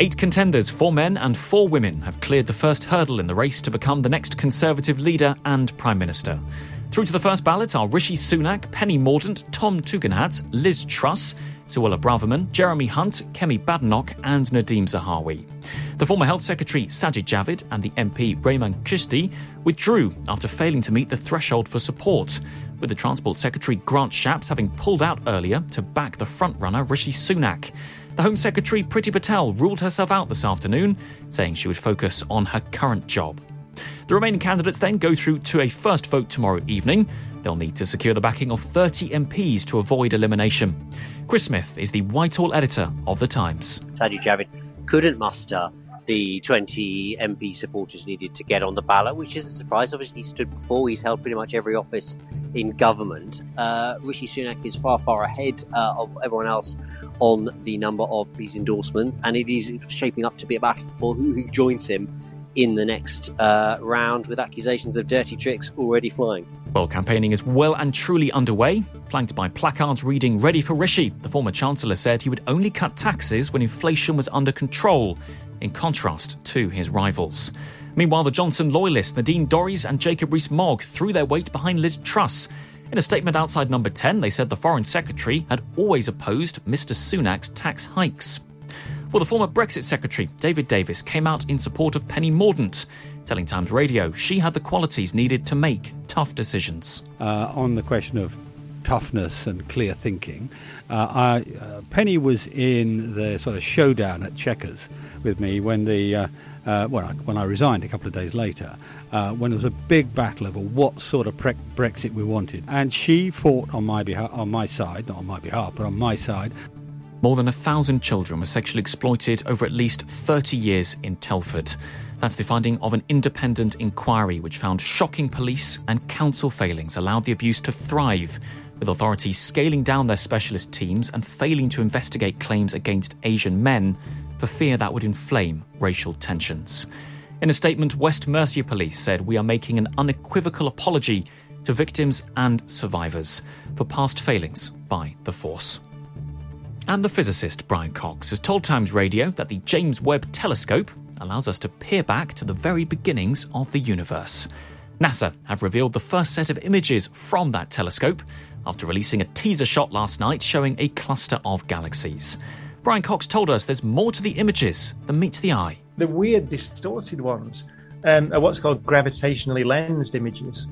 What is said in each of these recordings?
Eight contenders, four men and four women, have cleared the first hurdle in the race to become the next Conservative leader and Prime Minister. Through to the first ballot are Rishi Sunak, Penny Mordaunt, Tom Tugendhat, Liz Truss, Suella Braverman, Jeremy Hunt, Kemi Badenoch, and Nadhim Zahawi. The former Health Secretary Sajid Javid and the MP Rehman Chishti withdrew after failing to meet the threshold for support, with the Transport Secretary Grant Shapps having pulled out earlier to back the frontrunner Rishi Sunak. The Home Secretary Priti Patel ruled herself out this afternoon, saying she would focus on her current job. The remaining candidates then go through to a first vote tomorrow evening. They'll need to secure the backing of 30 MPs to avoid elimination. Chris Smith is the Whitehall editor of The Times. Sajid Javid couldn't muster the 20 MP supporters needed to get on the ballot, which is a surprise. Obviously, he stood before. He's held pretty much every office in government. Uh, Rishi Sunak is far, far ahead uh, of everyone else on the number of these endorsements, and it is shaping up to be a battle for who, joins him in the next uh, round with accusations of dirty tricks already flying. Well, campaigning is well and truly underway, flanked by placards reading Ready for Rishi. The former Chancellor said he would only cut taxes when inflation was under control in contrast to his rivals. Meanwhile, the Johnson loyalists Nadine Dorries and Jacob Rees-Mogg threw their weight behind Liz Truss. In a statement outside number 10, they said the Foreign Secretary had always opposed Mr. Sunak's tax hikes. Well, the former Brexit Secretary, David Davis, came out in support of Penny Mordaunt, telling Times Radio she had the qualities needed to make tough decisions. Uh, on the question of toughness and clear thinking, uh, I, uh, Penny was in the sort of showdown at Chequers with me when the uh, when, I, when I resigned a couple of days later, uh, when there was a big battle over what sort of pre- Brexit we wanted, and she fought on my behalf, on my side, not on my behalf, but on my side. More than a thousand children were sexually exploited over at least 30 years in Telford. That's the finding of an independent inquiry which found shocking police and council failings allowed the abuse to thrive, with authorities scaling down their specialist teams and failing to investigate claims against Asian men for fear that would inflame racial tensions. In a statement, West Mercia Police said, We are making an unequivocal apology to victims and survivors for past failings by the force. And the physicist Brian Cox has told Times Radio that the James Webb Telescope allows us to peer back to the very beginnings of the universe. NASA have revealed the first set of images from that telescope after releasing a teaser shot last night showing a cluster of galaxies. Brian Cox told us there's more to the images than meets the eye. The weird, distorted ones um, are what's called gravitationally lensed images.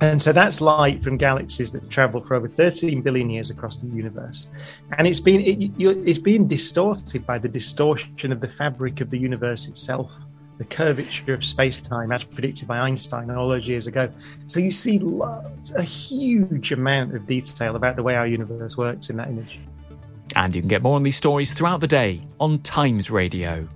And so that's light from galaxies that travel for over 13 billion years across the universe. And it's been, it, it's been distorted by the distortion of the fabric of the universe itself, the curvature of space time, as predicted by Einstein all those years ago. So you see a huge amount of detail about the way our universe works in that image. And you can get more on these stories throughout the day on Times Radio.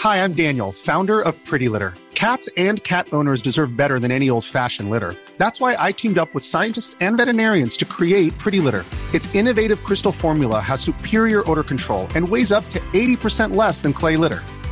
Hi, I'm Daniel, founder of Pretty Litter. Cats and cat owners deserve better than any old fashioned litter. That's why I teamed up with scientists and veterinarians to create Pretty Litter. Its innovative crystal formula has superior odor control and weighs up to 80% less than clay litter.